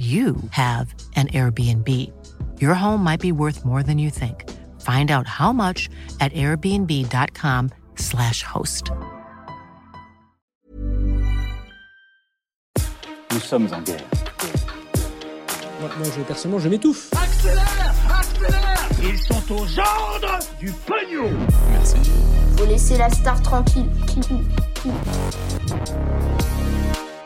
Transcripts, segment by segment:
you have an Airbnb. Your home might be worth more than you think. Find out how much at airbnb.com/slash host. Nous sommes en guerre. Moi, moi, je, personnellement, je m'étouffe. Accélère Accélère Ils sont aux ordres du pognon Merci. Faut laisser la star tranquille.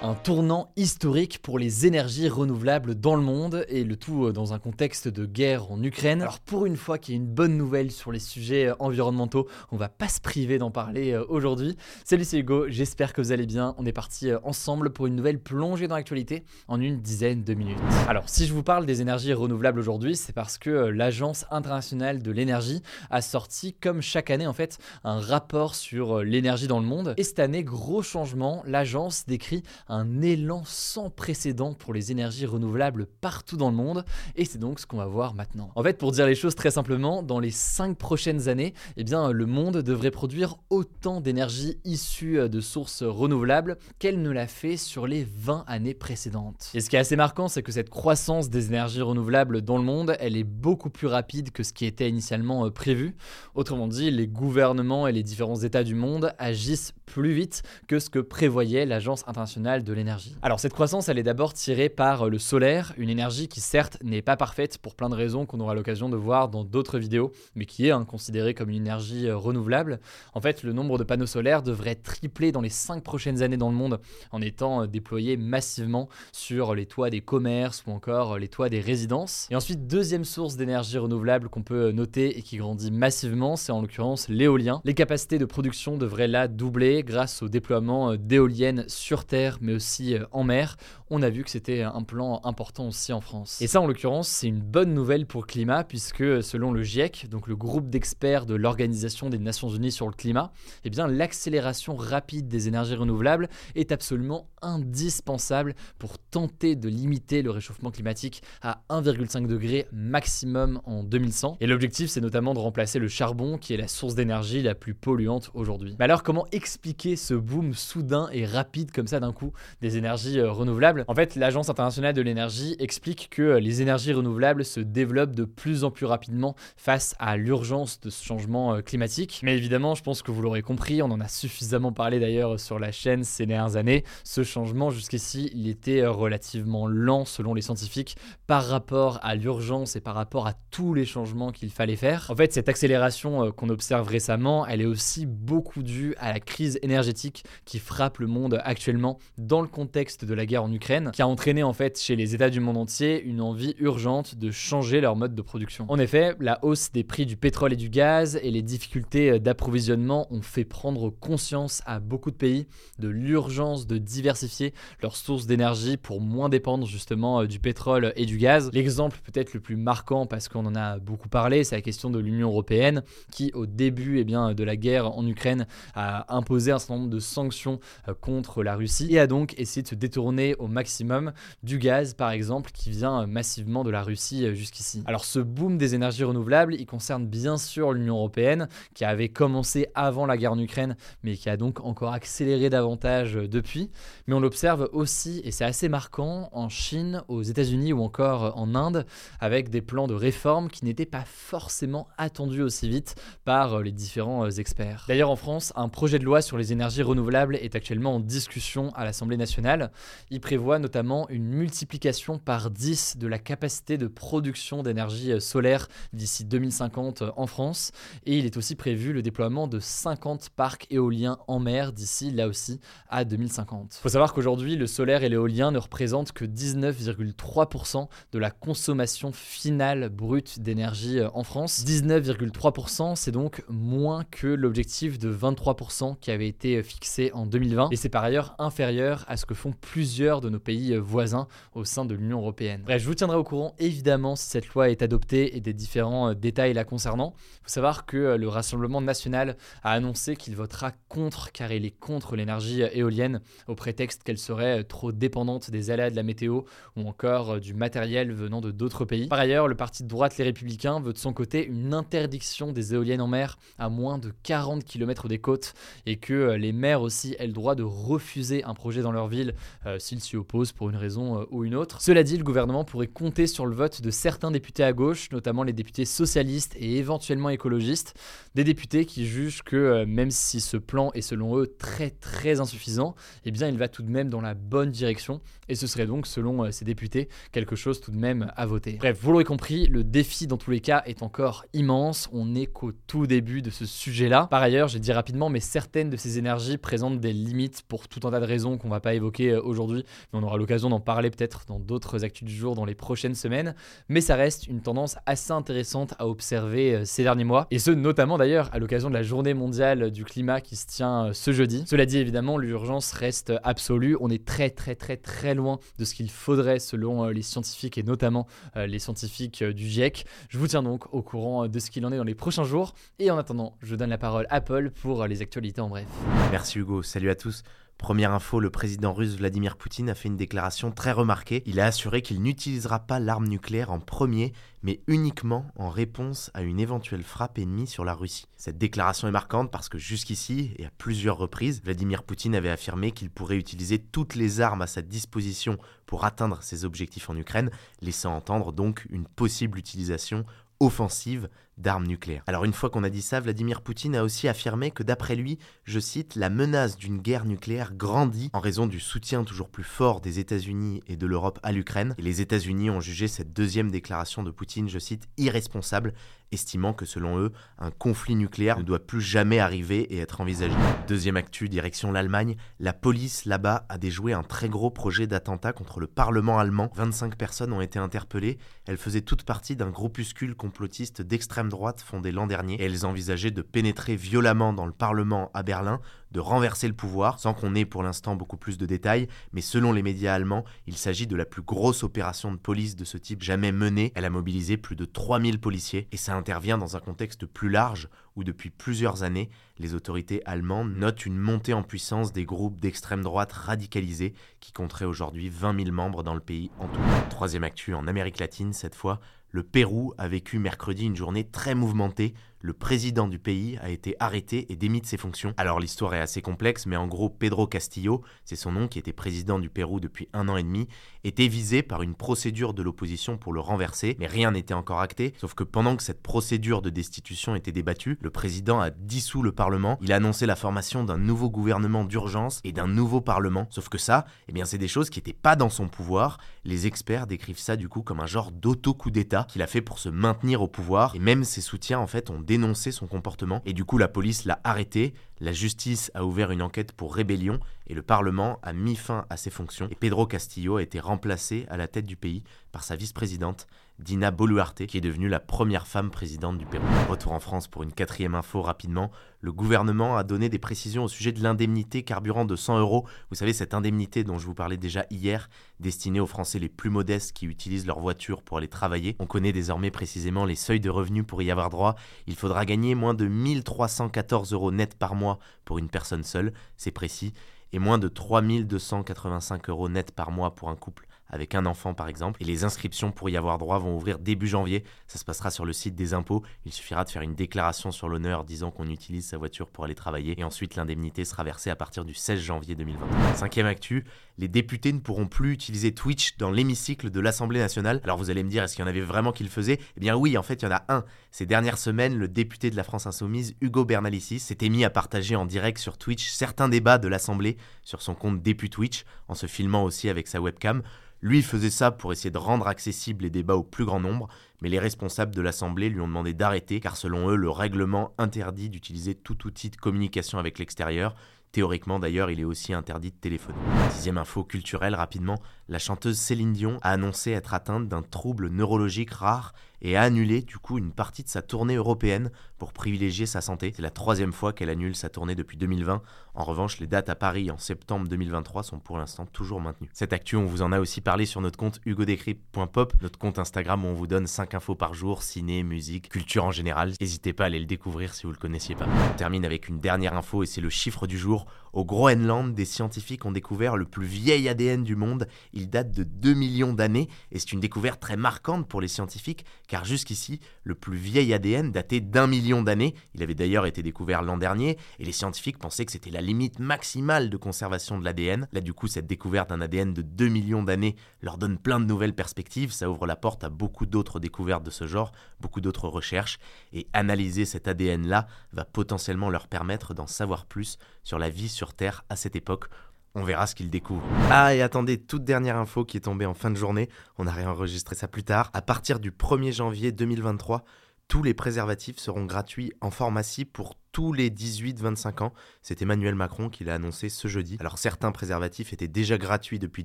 Un tournant historique pour les énergies renouvelables dans le monde et le tout euh, dans un contexte de guerre en Ukraine. Alors pour une fois qu'il y a une bonne nouvelle sur les sujets euh, environnementaux, on va pas se priver d'en parler euh, aujourd'hui. Salut c'est Hugo, j'espère que vous allez bien. On est parti ensemble pour une nouvelle plongée dans l'actualité en une dizaine de minutes. Alors si je vous parle des énergies renouvelables aujourd'hui, c'est parce que l'Agence internationale de l'énergie a sorti comme chaque année en fait un rapport sur l'énergie dans le monde. Et cette année, gros changement, l'agence décrit un élan sans précédent pour les énergies renouvelables partout dans le monde, et c'est donc ce qu'on va voir maintenant. En fait, pour dire les choses très simplement, dans les 5 prochaines années, eh bien, le monde devrait produire autant d'énergie issue de sources renouvelables qu'elle ne l'a fait sur les 20 années précédentes. Et ce qui est assez marquant, c'est que cette croissance des énergies renouvelables dans le monde, elle est beaucoup plus rapide que ce qui était initialement euh, prévu. Autrement dit, les gouvernements et les différents États du monde agissent plus vite que ce que prévoyait l'Agence internationale de l'énergie. Alors cette croissance, elle est d'abord tirée par le solaire, une énergie qui certes n'est pas parfaite pour plein de raisons qu'on aura l'occasion de voir dans d'autres vidéos, mais qui est hein, considérée comme une énergie euh, renouvelable. En fait, le nombre de panneaux solaires devrait tripler dans les 5 prochaines années dans le monde en étant euh, déployé massivement sur les toits des commerces ou encore euh, les toits des résidences. Et ensuite, deuxième source d'énergie renouvelable qu'on peut noter et qui grandit massivement, c'est en l'occurrence l'éolien. Les capacités de production devraient là doubler grâce au déploiement d'éoliennes sur Terre, mais aussi euh, en mer, on a vu que c'était un plan important aussi en France. Et ça, en l'occurrence, c'est une bonne nouvelle pour le climat, puisque selon le GIEC, donc le groupe d'experts de l'Organisation des Nations Unies sur le climat, eh bien l'accélération rapide des énergies renouvelables est absolument indispensable pour tenter de limiter le réchauffement climatique à 1,5 degré maximum en 2100. Et l'objectif, c'est notamment de remplacer le charbon, qui est la source d'énergie la plus polluante aujourd'hui. Mais alors, comment expliquer ce boom soudain et rapide comme ça d'un coup? Des énergies euh, renouvelables. En fait, l'Agence internationale de l'énergie explique que euh, les énergies renouvelables se développent de plus en plus rapidement face à l'urgence de ce changement euh, climatique. Mais évidemment, je pense que vous l'aurez compris, on en a suffisamment parlé d'ailleurs sur la chaîne ces dernières années. Ce changement jusqu'ici, il était relativement lent selon les scientifiques par rapport à l'urgence et par rapport à tous les changements qu'il fallait faire. En fait, cette accélération qu'on observe récemment, elle est aussi beaucoup due à la crise énergétique qui frappe le monde actuellement le contexte de la guerre en Ukraine, qui a entraîné en fait chez les États du monde entier une envie urgente de changer leur mode de production. En effet, la hausse des prix du pétrole et du gaz et les difficultés d'approvisionnement ont fait prendre conscience à beaucoup de pays de l'urgence de diversifier leurs sources d'énergie pour moins dépendre justement euh, du pétrole et du gaz. L'exemple peut-être le plus marquant parce qu'on en a beaucoup parlé, c'est la question de l'Union européenne qui au début eh bien, de la guerre en Ukraine a imposé un certain nombre de sanctions euh, contre la Russie et a donc essayer de se détourner au maximum du gaz, par exemple, qui vient euh, massivement de la Russie euh, jusqu'ici. Alors ce boom des énergies renouvelables, il concerne bien sûr l'Union européenne, qui avait commencé avant la guerre en Ukraine, mais qui a donc encore accéléré davantage euh, depuis. Mais on l'observe aussi, et c'est assez marquant, en Chine, aux États-Unis ou encore en Inde, avec des plans de réforme qui n'étaient pas forcément attendus aussi vite par les différents experts. D'ailleurs en France, un projet de loi sur les énergies renouvelables est actuellement en discussion à l'Assemblée nationale. Il prévoit notamment une multiplication par 10 de la capacité de production d'énergie euh, solaire d'ici 2050 euh, en France. Et il est aussi prévu le déploiement de 50 parcs éoliens en mer d'ici là aussi à 2050. Il faut savoir qu'aujourd'hui, le solaire et l'éolien ne représentent que 19,3% de la consommation finale brute d'énergie euh, en France. 19,3%, c'est donc moins que l'objectif de 23% qui avait été fixé en 2020. Et c'est par ailleurs inférieur à ce que font plusieurs de nos pays voisins au sein de l'Union européenne. Bref, je vous tiendrai au courant évidemment si cette loi est adoptée et des différents euh, détails la concernant. Il faut savoir que euh, le Rassemblement national a annoncé qu'il votera contre car il est contre l'énergie éolienne au prétexte qu'elle serait trop dépendante des aléas de la météo ou encore du matériel venant de d'autres pays. Par ailleurs, le parti de droite Les Républicains veut de son côté une interdiction des éoliennes en mer à moins de 40 km des côtes et que euh, les maires aussi aient le droit de refuser un projet dans leur ville euh, s'ils s'y opposent pour une raison euh, ou une autre. Cela dit, le gouvernement pourrait compter sur le vote de certains députés à gauche, notamment les députés socialistes et éventuellement écologistes, des députés qui jugent que même si ce plan est selon eux très très insuffisant, eh bien il va tout de même dans la bonne direction et ce serait donc selon ces députés quelque chose tout de même à voter. Bref, vous l'aurez compris, le défi dans tous les cas est encore immense, on n'est qu'au tout début de ce sujet-là. Par ailleurs, j'ai dit rapidement, mais certaines de ces énergies présentent des limites pour tout un tas de raisons qu'on va pas évoquer euh, aujourd'hui, mais on aura l'occasion d'en parler peut-être dans d'autres actus du jour dans les prochaines semaines. Mais ça reste une tendance assez intéressante à observer euh, ces derniers mois, et ce notamment d'ailleurs à l'occasion de la journée mondiale du climat qui se tient euh, ce jeudi. Cela dit, évidemment, l'urgence reste absolue. On est très très très très loin de ce qu'il faudrait selon les scientifiques et notamment les scientifiques du GIEC. Je vous tiens donc au courant de ce qu'il en est dans les prochains jours. Et en attendant, je donne la parole à Paul pour les actualités en bref. Merci Hugo, salut à tous. Première info, le président russe Vladimir Poutine a fait une déclaration très remarquée. Il a assuré qu'il n'utilisera pas l'arme nucléaire en premier, mais uniquement en réponse à une éventuelle frappe ennemie sur la Russie. Cette déclaration est marquante parce que jusqu'ici, et à plusieurs reprises, Vladimir Poutine avait affirmé qu'il pourrait utiliser toutes les armes à sa disposition pour atteindre ses objectifs en Ukraine, laissant entendre donc une possible utilisation offensive d'armes nucléaires. Alors une fois qu'on a dit ça, Vladimir Poutine a aussi affirmé que d'après lui, je cite, la menace d'une guerre nucléaire grandit en raison du soutien toujours plus fort des États-Unis et de l'Europe à l'Ukraine. Et les États-Unis ont jugé cette deuxième déclaration de Poutine, je cite, irresponsable, estimant que selon eux, un conflit nucléaire ne doit plus jamais arriver et être envisagé. Deuxième actu, direction l'Allemagne, la police là-bas a déjoué un très gros projet d'attentat contre le Parlement allemand. 25 personnes ont été interpellées, elles faisaient toutes partie d'un groupuscule complotiste d'extrême droite fondée l'an dernier et elles envisageaient de pénétrer violemment dans le Parlement à Berlin, de renverser le pouvoir, sans qu'on ait pour l'instant beaucoup plus de détails, mais selon les médias allemands, il s'agit de la plus grosse opération de police de ce type jamais menée. Elle a mobilisé plus de 3000 policiers et ça intervient dans un contexte plus large où depuis plusieurs années, les autorités allemandes notent une montée en puissance des groupes d'extrême droite radicalisés qui compteraient aujourd'hui 20 000 membres dans le pays en tout. Troisième actu en Amérique latine cette fois, le Pérou a vécu mercredi une journée très mouvementée le président du pays a été arrêté et démis de ses fonctions. Alors l'histoire est assez complexe, mais en gros, Pedro Castillo, c'est son nom qui était président du Pérou depuis un an et demi, était visé par une procédure de l'opposition pour le renverser, mais rien n'était encore acté, sauf que pendant que cette procédure de destitution était débattue, le président a dissous le Parlement, il a annoncé la formation d'un nouveau gouvernement d'urgence et d'un nouveau Parlement, sauf que ça, eh bien c'est des choses qui n'étaient pas dans son pouvoir, les experts décrivent ça du coup comme un genre d'auto-coup d'État qu'il a fait pour se maintenir au pouvoir, et même ses soutiens en fait ont dénoncé son comportement et du coup la police l'a arrêté, la justice a ouvert une enquête pour rébellion et le Parlement a mis fin à ses fonctions. Et Pedro Castillo a été remplacé à la tête du pays par sa vice-présidente Dina Boluarte, qui est devenue la première femme présidente du Pérou. Retour en France pour une quatrième info rapidement. Le gouvernement a donné des précisions au sujet de l'indemnité carburant de 100 euros. Vous savez, cette indemnité dont je vous parlais déjà hier, destinée aux Français les plus modestes qui utilisent leur voiture pour aller travailler. On connaît désormais précisément les seuils de revenus pour y avoir droit. Il faudra gagner moins de 1314 euros net par mois pour une personne seule, c'est précis, et moins de 3285 euros net par mois pour un couple avec un enfant par exemple. Et les inscriptions pour y avoir droit vont ouvrir début janvier. Ça se passera sur le site des impôts. Il suffira de faire une déclaration sur l'honneur disant qu'on utilise sa voiture pour aller travailler. Et ensuite, l'indemnité sera versée à partir du 16 janvier 2020. Cinquième actu, les députés ne pourront plus utiliser Twitch dans l'hémicycle de l'Assemblée nationale. Alors vous allez me dire, est-ce qu'il y en avait vraiment qui le faisaient? Eh bien oui, en fait, il y en a un. Ces dernières semaines, le député de la France Insoumise, Hugo Bernalicis, s'était mis à partager en direct sur Twitch certains débats de l'Assemblée sur son compte Dépu Twitch, en se filmant aussi avec sa webcam. Lui faisait ça pour essayer de rendre accessibles les débats au plus grand nombre, mais les responsables de l'Assemblée lui ont demandé d'arrêter, car selon eux, le règlement interdit d'utiliser tout outil de communication avec l'extérieur, Théoriquement d'ailleurs, il est aussi interdit de téléphoner. Sixième info culturelle rapidement, la chanteuse Céline Dion a annoncé être atteinte d'un trouble neurologique rare et a annulé du coup une partie de sa tournée européenne pour privilégier sa santé. C'est la troisième fois qu'elle annule sa tournée depuis 2020. En revanche, les dates à Paris en septembre 2023 sont pour l'instant toujours maintenues. Cette actu, on vous en a aussi parlé sur notre compte hugodécrypt.pop, notre compte Instagram où on vous donne 5 infos par jour, ciné, musique, culture en général. N'hésitez pas à aller le découvrir si vous le connaissiez pas. On termine avec une dernière info et c'est le chiffre du jour. Au Groenland, des scientifiques ont découvert le plus vieil ADN du monde. Il date de 2 millions d'années et c'est une découverte très marquante pour les scientifiques car jusqu'ici, le plus vieil ADN datait d'un million d'années. Il avait d'ailleurs été découvert l'an dernier et les scientifiques pensaient que c'était la limite maximale de conservation de l'ADN. Là, du coup, cette découverte d'un ADN de 2 millions d'années leur donne plein de nouvelles perspectives. Ça ouvre la porte à beaucoup d'autres découvertes de ce genre, beaucoup d'autres recherches. Et analyser cet ADN-là va potentiellement leur permettre d'en savoir plus sur la vie sur Terre à cette époque. On verra ce qu'ils découvrent. Ah, et attendez, toute dernière info qui est tombée en fin de journée, on a réenregistré ça plus tard. À partir du 1er janvier 2023, tous les préservatifs seront gratuits en pharmacie pour tous les 18-25 ans. C'est Emmanuel Macron qui l'a annoncé ce jeudi. Alors certains préservatifs étaient déjà gratuits depuis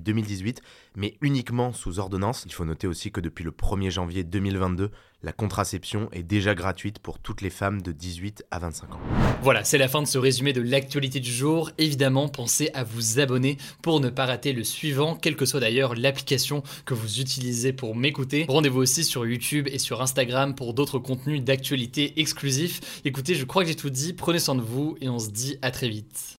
2018, mais uniquement sous ordonnance. Il faut noter aussi que depuis le 1er janvier 2022, la contraception est déjà gratuite pour toutes les femmes de 18 à 25 ans. Voilà, c'est la fin de ce résumé de l'actualité du jour. Évidemment, pensez à vous abonner pour ne pas rater le suivant, quelle que soit d'ailleurs l'application que vous utilisez pour m'écouter. Rendez-vous aussi sur YouTube et sur Instagram pour d'autres contenus d'actualité exclusifs. Écoutez, je crois que j'ai tout dit. Prenez soin de vous et on se dit à très vite.